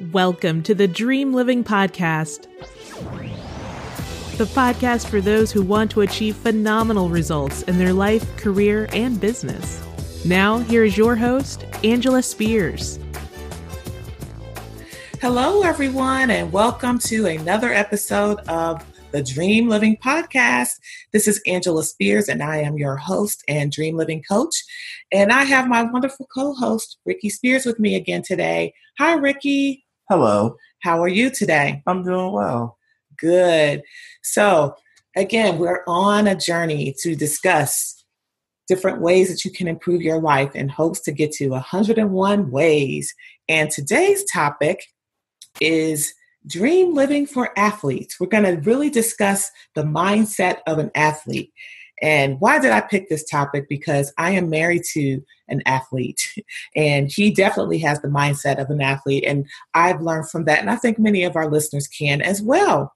Welcome to the Dream Living Podcast, the podcast for those who want to achieve phenomenal results in their life, career, and business. Now, here is your host, Angela Spears. Hello, everyone, and welcome to another episode of the Dream Living Podcast. This is Angela Spears, and I am your host and Dream Living Coach. And I have my wonderful co host, Rickie Spears, with me again today. Hi, Rickie. Hello. How are you today? I'm doing well. Good. So, again, we're on a journey to discuss different ways that you can improve your life in hopes to get to 101 ways. And today's topic is dream living for athletes. We're going to really discuss the mindset of an athlete. And why did I pick this topic? Because I am married to an athlete, and he definitely has the mindset of an athlete. And I've learned from that, and I think many of our listeners can as well.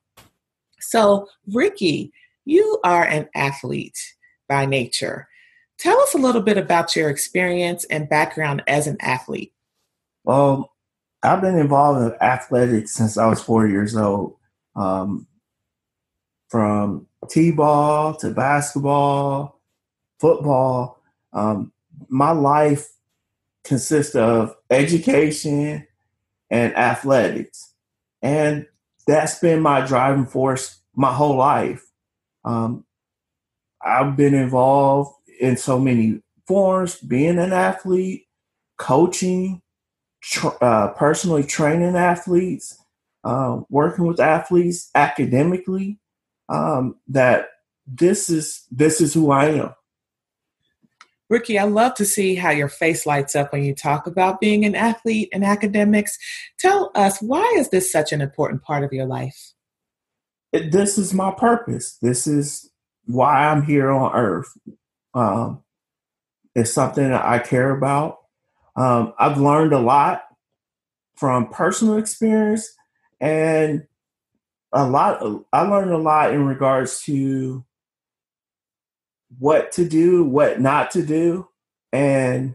So, Rickie, you are an athlete by nature. Tell us a little bit about your experience and background as an athlete. Well, I've been involved in athletics since I was four years old. Um, from t-ball to basketball, football. Um, my life consists of education and athletics, and that's been my driving force my whole life. Um, I've been involved in so many forms, being an athlete, coaching, uh, personally training athletes, uh, working with athletes academically, um, that this is this is who I am. Rickie, I love to see how your face lights up when you talk about being an athlete and academics. Tell us why is this such an important part of your life? It, this is my purpose. This is why I'm here on earth. Um, it's something that I care about. Um, I've learned a lot from personal experience and a lot i learned a lot in regards to what to do what not to do and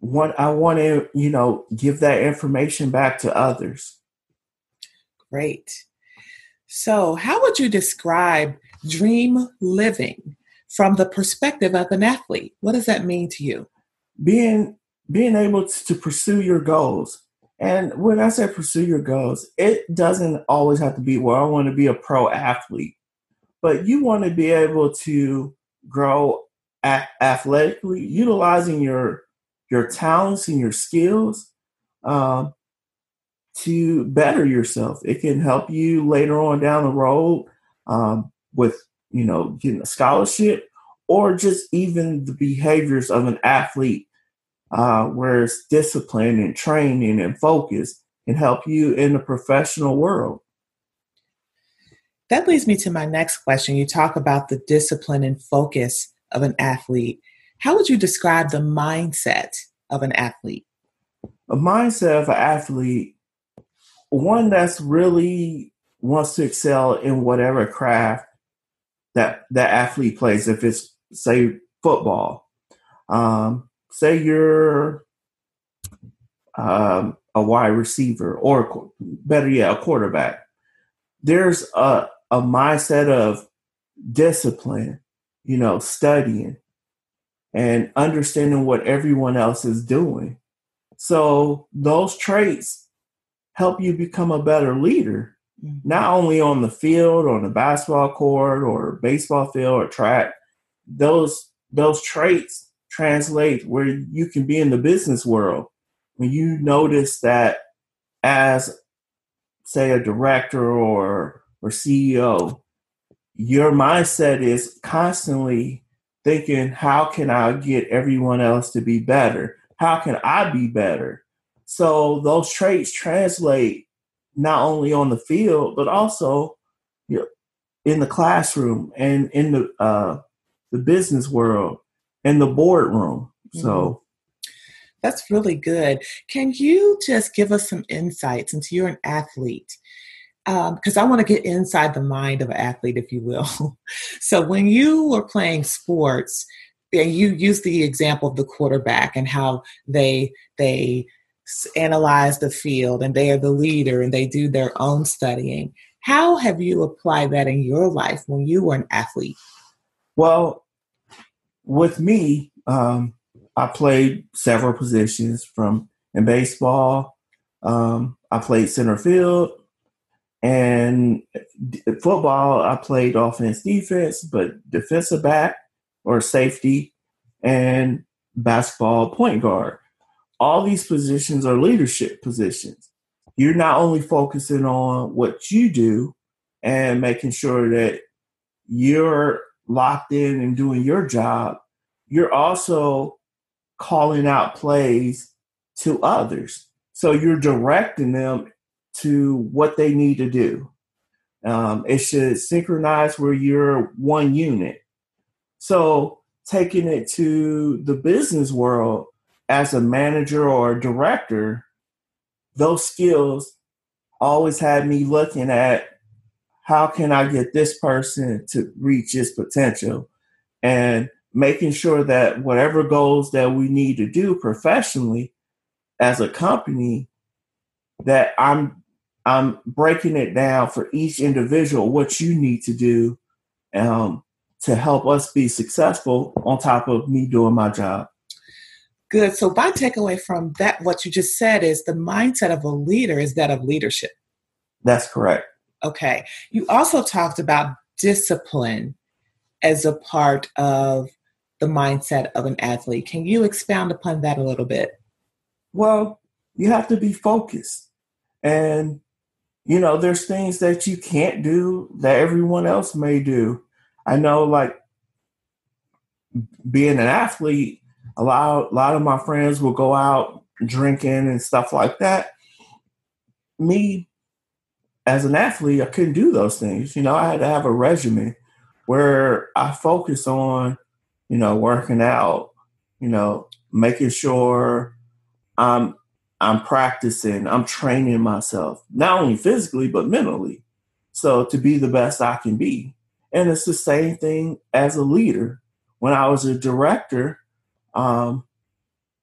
what i want to you know give that information back to others. Great. So how would you describe dream living from the perspective of an athlete? What does that mean to you? Being being able to pursue your goals and when I say pursue your goals, it doesn't always have to be, well, I want to be a pro athlete, but you want to be able to grow a- athletically, utilizing your your talents and your skills um, to better yourself. It can help you later on down the road um, with you know getting a scholarship or just even the behaviors of an athlete uh, whereas discipline and training and focus can help you in the professional world. That leads me to my next question. You talk about the discipline and focus of an athlete. How would you describe the mindset of an athlete? A mindset of an athlete, one that's really wants to excel in whatever craft that that athlete plays. If it's say football, um, say you're um, a wide receiver or better yet, a quarterback, there's a, a mindset of discipline, you know, studying and understanding what everyone else is doing. So those traits help you become a better leader, mm-hmm. not only on the field, on the basketball court or baseball field or track. Those those traits translate where you can be in the business world. When you notice that as say a director or or CEO your mindset is constantly thinking how can I get everyone else to be better? How can I be better? So those traits translate not only on the field but also in the classroom and in the uh, the business world in the boardroom. So mm-hmm. that's really good. Can you just give us some insights since you're an athlete? Because um, I want to get inside the mind of an athlete, if you will. so when you were playing sports, and you use the example of the quarterback and how they they analyze the field and they are the leader and they do their own studying. How have you applied that in your life when you were an athlete? Well, with me, um, I played several positions from in baseball. Um, I played center field, and football. I played offense, defense, but defensive back or safety, and basketball point guard. All these positions are leadership positions. You're not only focusing on what you do and making sure that you're locked in and doing your job, you're also calling out plays to others. So you're directing them to what they need to do. Um, it should synchronize where you're one unit. So taking it to the business world as a manager or a director, those skills always had me looking at how can I get this person to reach its potential and making sure that whatever goals that we need to do professionally as a company that I'm I'm breaking it down for each individual what you need to do um, to help us be successful on top of me doing my job. Good. So my takeaway from that what you just said is the mindset of a leader is that of leadership. That's correct. Okay. You also talked about discipline as a part of the mindset of an athlete. Can you expound upon that a little bit? Well, you have to be focused. And, you know, there's things that you can't do that everyone else may do. I know, like, being an athlete, a lot, a lot of my friends will go out drinking and stuff like that. Me, as an athlete, I couldn't do those things. You know, I had to have a regimen where I focus on, you know, working out, you know, making sure I'm I'm practicing, I'm training myself, not only physically but mentally. So to be the best I can be. And it's the same thing as a leader. When I was a director, um,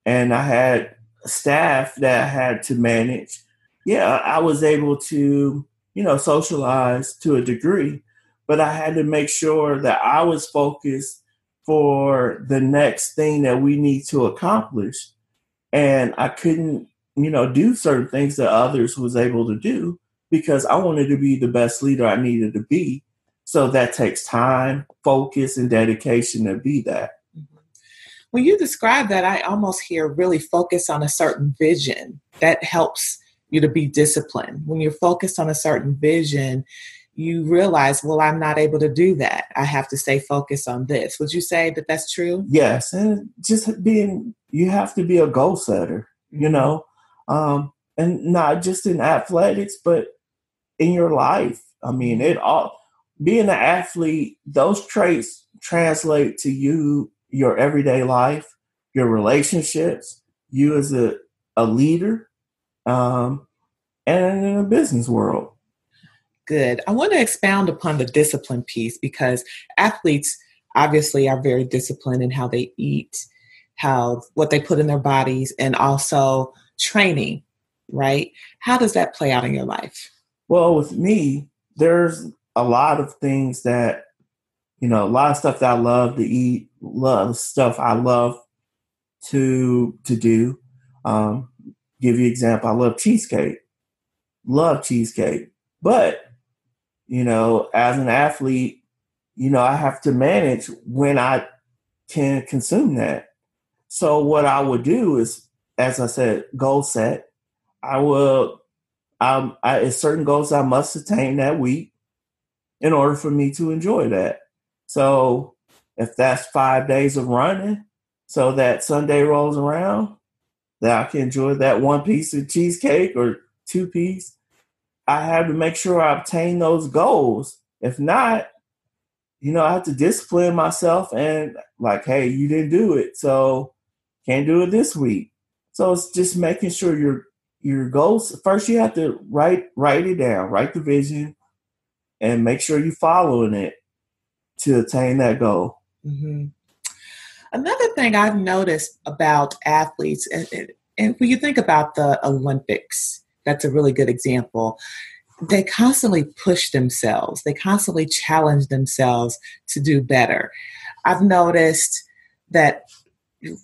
and I had staff that I had to manage, yeah, I was able to you know, socialize to a degree, but I had to make sure that I was focused for the next thing that we need to accomplish. And I couldn't, you know, do certain things that others was able to do because I wanted to be the best leader I needed to be. So that takes time, focus, and dedication to be that. Mm-hmm. When you describe that, I almost hear really focus on a certain vision that helps you to be disciplined. When you're focused on a certain vision, you realize, well, I'm not able to do that. I have to stay focused on this. Would you say that that's true? Yes. And just being, you have to be a goal setter, you mm-hmm. know, um, and not just in athletics, but in your life. I mean, it all, being an athlete, those traits translate to you, your everyday life, your relationships, you as a, a leader, um, and in a business world. Good. I want to expound upon the discipline piece because athletes obviously are very disciplined in how they eat, how what they put in their bodies, and also training, right? How does that play out in your life? Well, with me, there's a lot of things that, you know, a lot of stuff that I love to eat, love stuff I love to to do. Um, give you example, I love cheesecake. Love cheesecake. But, you know, as an athlete, you know, I have to manage when I can consume that. So what I would do is, as I said, goal set. I will, um, I, certain goals I must attain that week in order for me to enjoy that. So if that's five days of running, so that Sunday rolls around, that I can enjoy that one piece of cheesecake or two piece, I have to make sure I obtain those goals. If not, you know, I have to discipline myself and like, hey, you didn't do it, so can't do it this week. So it's just making sure your your goals first you have to write write it down, write the vision, and make sure you're following it to attain that goal. Mm-hmm. Another thing I've noticed about athletes, and, And when you think about the Olympics, that's a really good example. They constantly push themselves, they constantly challenge themselves to do better. I've noticed that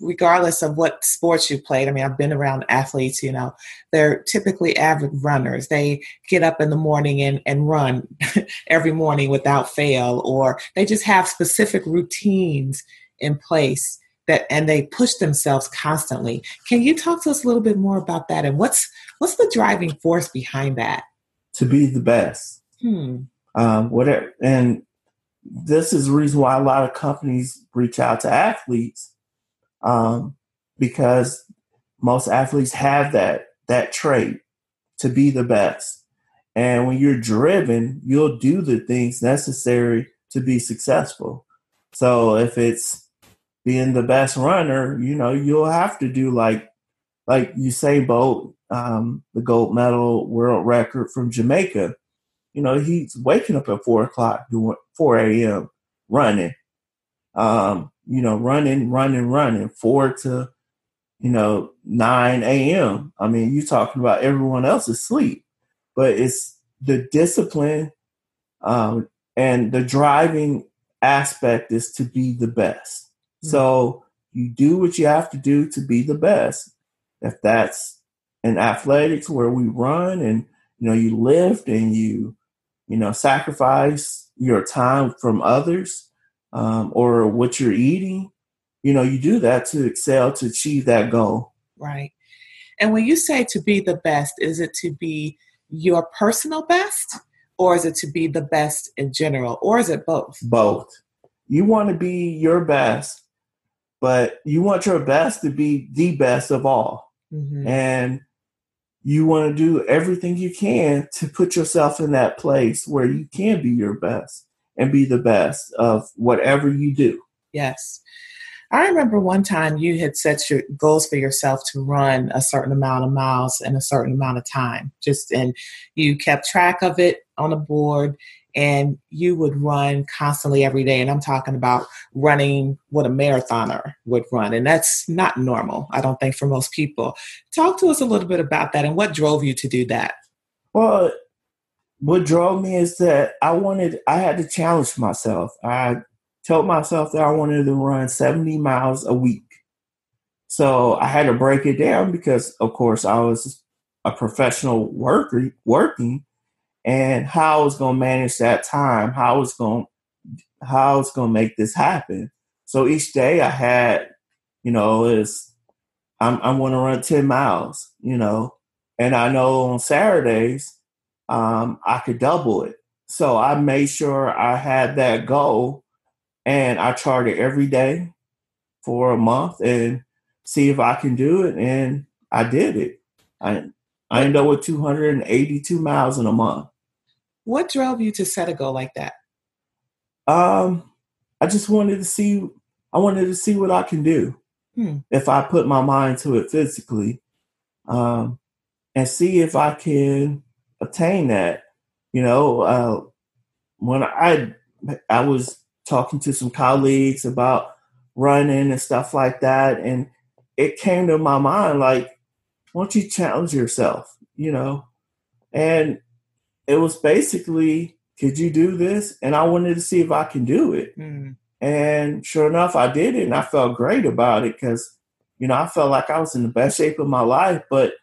regardless of what sports you played, I mean, I've been around athletes, you know, they're typically avid runners. They get up in the morning and, and run every morning without fail, or they just have specific routines in place that and they push themselves constantly. Can you talk to us a little bit more about that and what's what's the driving force behind that? To be the best. Hmm. Um, whatever and this is the reason why a lot of companies reach out to athletes um, because most athletes have that that trait to be the best. And when you're driven, you'll do the things necessary to be successful. So if it's being the best runner, you know, you'll have to do like like Usain Bolt, um, the gold medal world record from Jamaica. You know, he's waking up at four o'clock, doing four a.m. running. Um, you know, running, running, running, four to, you know, 9 a.m. I mean, you're talking about everyone else asleep, but it's the discipline um, and the driving aspect is to be the best. Mm-hmm. So you do what you have to do to be the best. If that's in athletics where we run and, you know, you lift and you, you know, sacrifice your time from others, um, or what you're eating, you know, you do that to excel to achieve that goal. Right. And when you say to be the best, is it to be your personal best or is it to be the best in general or is it both? Both. You want to be your best, but you want your best to be the best of all. Mm-hmm. And you want to do everything you can to put yourself in that place where you can be your best and be the best of whatever you do. Yes. I remember one time you had set your goals for yourself to run a certain amount of miles in a certain amount of time. Just and you kept track of it on a board and you would run constantly every day. And I'm talking about running what a marathoner would run. And that's not normal, I don't think, for most people. Talk to us a little bit about that and what drove you to do that. Well, what drove me is that I wanted, I had to challenge myself. I told myself that I wanted to run 70 miles a week. So I had to break it down because, of course, I was a professional worker working, and how I was going to manage that time, how I was going, how I was going to make this happen. So each day I had, you know, is I'm I'm going to run 10 miles, you know, and I know on Saturdays um, I could double it. So I made sure I had that goal and I charted every day for a month and see if I can do it. And I did it. I, I ended up with 282 miles in a month. What drove you to set a goal like that? Um, I just wanted to see, I wanted to see what I can do hmm. if I put my mind to it physically, um, and see if I can attain that. You know, uh, when I I was talking to some colleagues about running and stuff like that, and it came to my mind like, why don't you challenge yourself? You know, and it was basically, could you do this? And I wanted to see if I can do it. Mm. And sure enough, I did it, and I felt great about it because, you know, I felt like I was in the best shape of my life. But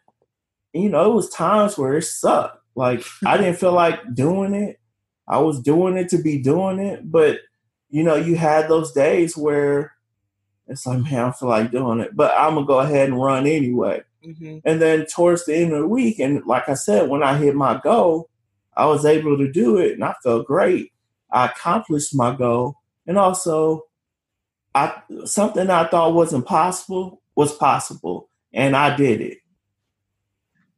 you know, it was times where it sucked. Like I didn't feel like doing it. I was doing it to be doing it, but you know, you had those days where it's like, man, I feel like doing it, but I'm gonna go ahead and run anyway. Mm-hmm. And then towards the end of the week, and like I said, when I hit my goal, I was able to do it, and I felt great. I accomplished my goal, and also, I something I thought wasn't possible was possible, and I did it.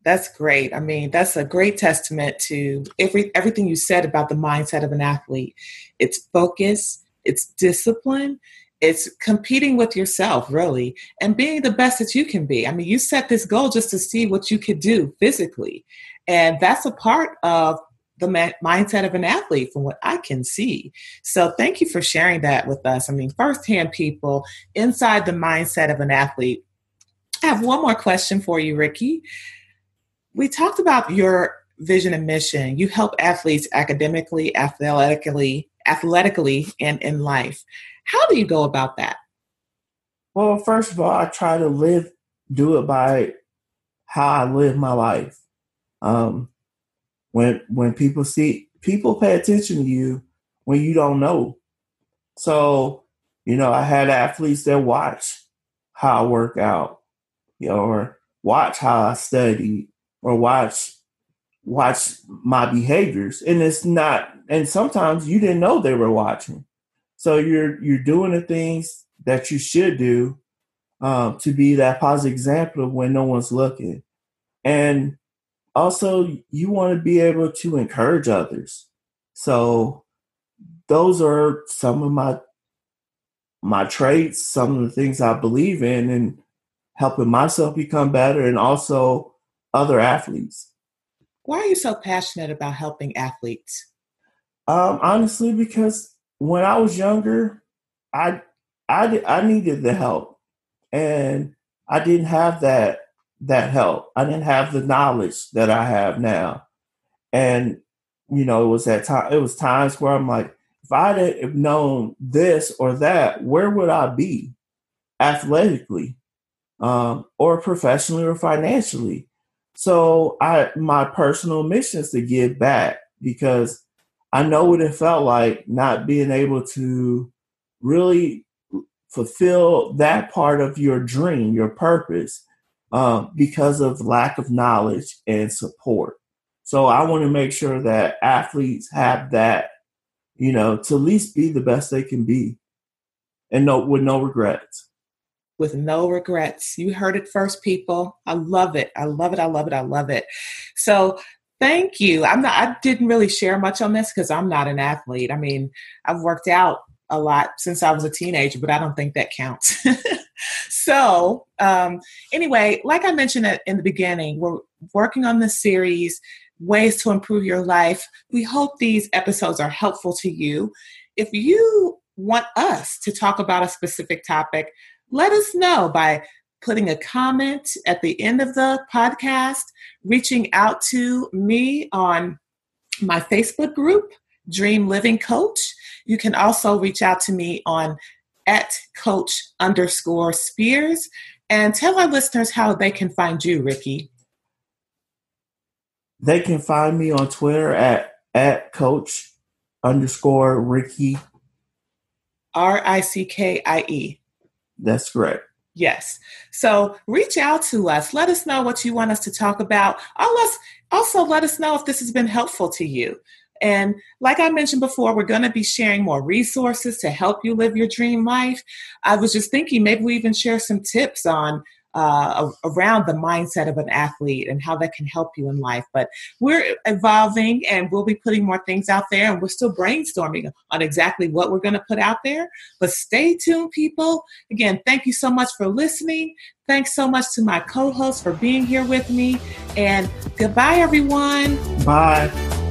That's great. I mean, that's a great testament to every everything you said about the mindset of an athlete. It's focus, it's discipline, it's competing with yourself, really, and being the best that you can be. I mean, you set this goal just to see what you could do physically. And that's a part of the mindset of an athlete from what I can see. So thank you for sharing that with us. I mean, firsthand people inside the mindset of an athlete I have one more question for you, Rickie. We talked about your vision and mission. You help athletes academically, athletically, athletically, and in life. How do you go about that? Well, first of all, I try to live, do it by how I live my life. Um, when when people see people pay attention to you when you don't know. So, you know, I had athletes that watch how I work out, you know, or watch how I study, or watch watch my behaviors. And it's not and sometimes you didn't know they were watching. So you're you're doing the things that you should do um, to be that positive example of when no one's looking. And also you want to be able to encourage others. So those are some of my my traits, some of the things I believe in and helping myself become better and also other athletes. Why are you so passionate about helping athletes? Um, honestly, because when I was younger, I I I needed the help, and I didn't have that that help. I didn't have the knowledge that I have now, and you know, it was that time. It was times where I'm like, if I didn't have known this or that, where would I be athletically, um, or professionally or financially? So I my personal mission is to give back because I know what it felt like not being able to really fulfill that part of your dream, your purpose, um, because of lack of knowledge and support. So I want to make sure that athletes have that, you know, to at least be the best they can be, and no with no regrets with no regrets. You heard it first, people. I love it. I love it. I love it. I love it. So thank you. I'm not I didn't really share much on this because I'm not an athlete. I mean, I've worked out a lot since I was a teenager, but I don't think that counts. so, um, anyway, like I mentioned in the beginning, we're working on this series, Ways to Improve Your Life. We hope these episodes are helpful to you. If you want us to talk about a specific topic, let us know by putting a comment at the end of the podcast, reaching out to me on my Facebook group, Dream Living Coach. You can also reach out to me on at coach underscore spears and tell our listeners how they can find you, Rickie. They can find me on Twitter at at coach underscore Rickie. R I C K I E. That's correct. Yes. So reach out to us. Let us know what you want us to talk about. Also, let us know if this has been helpful to you. And like I mentioned before, we're going to be sharing more resources to help you live your dream life. I was just thinking maybe we even share some tips on uh, around the mindset of an athlete and how that can help you in life. But we're evolving and we'll be putting more things out there and we're still brainstorming on exactly what we're going to put out there. But stay tuned, people. Again, thank you so much for listening. Thanks so much to my co host for being here with me. And goodbye, everyone. Bye.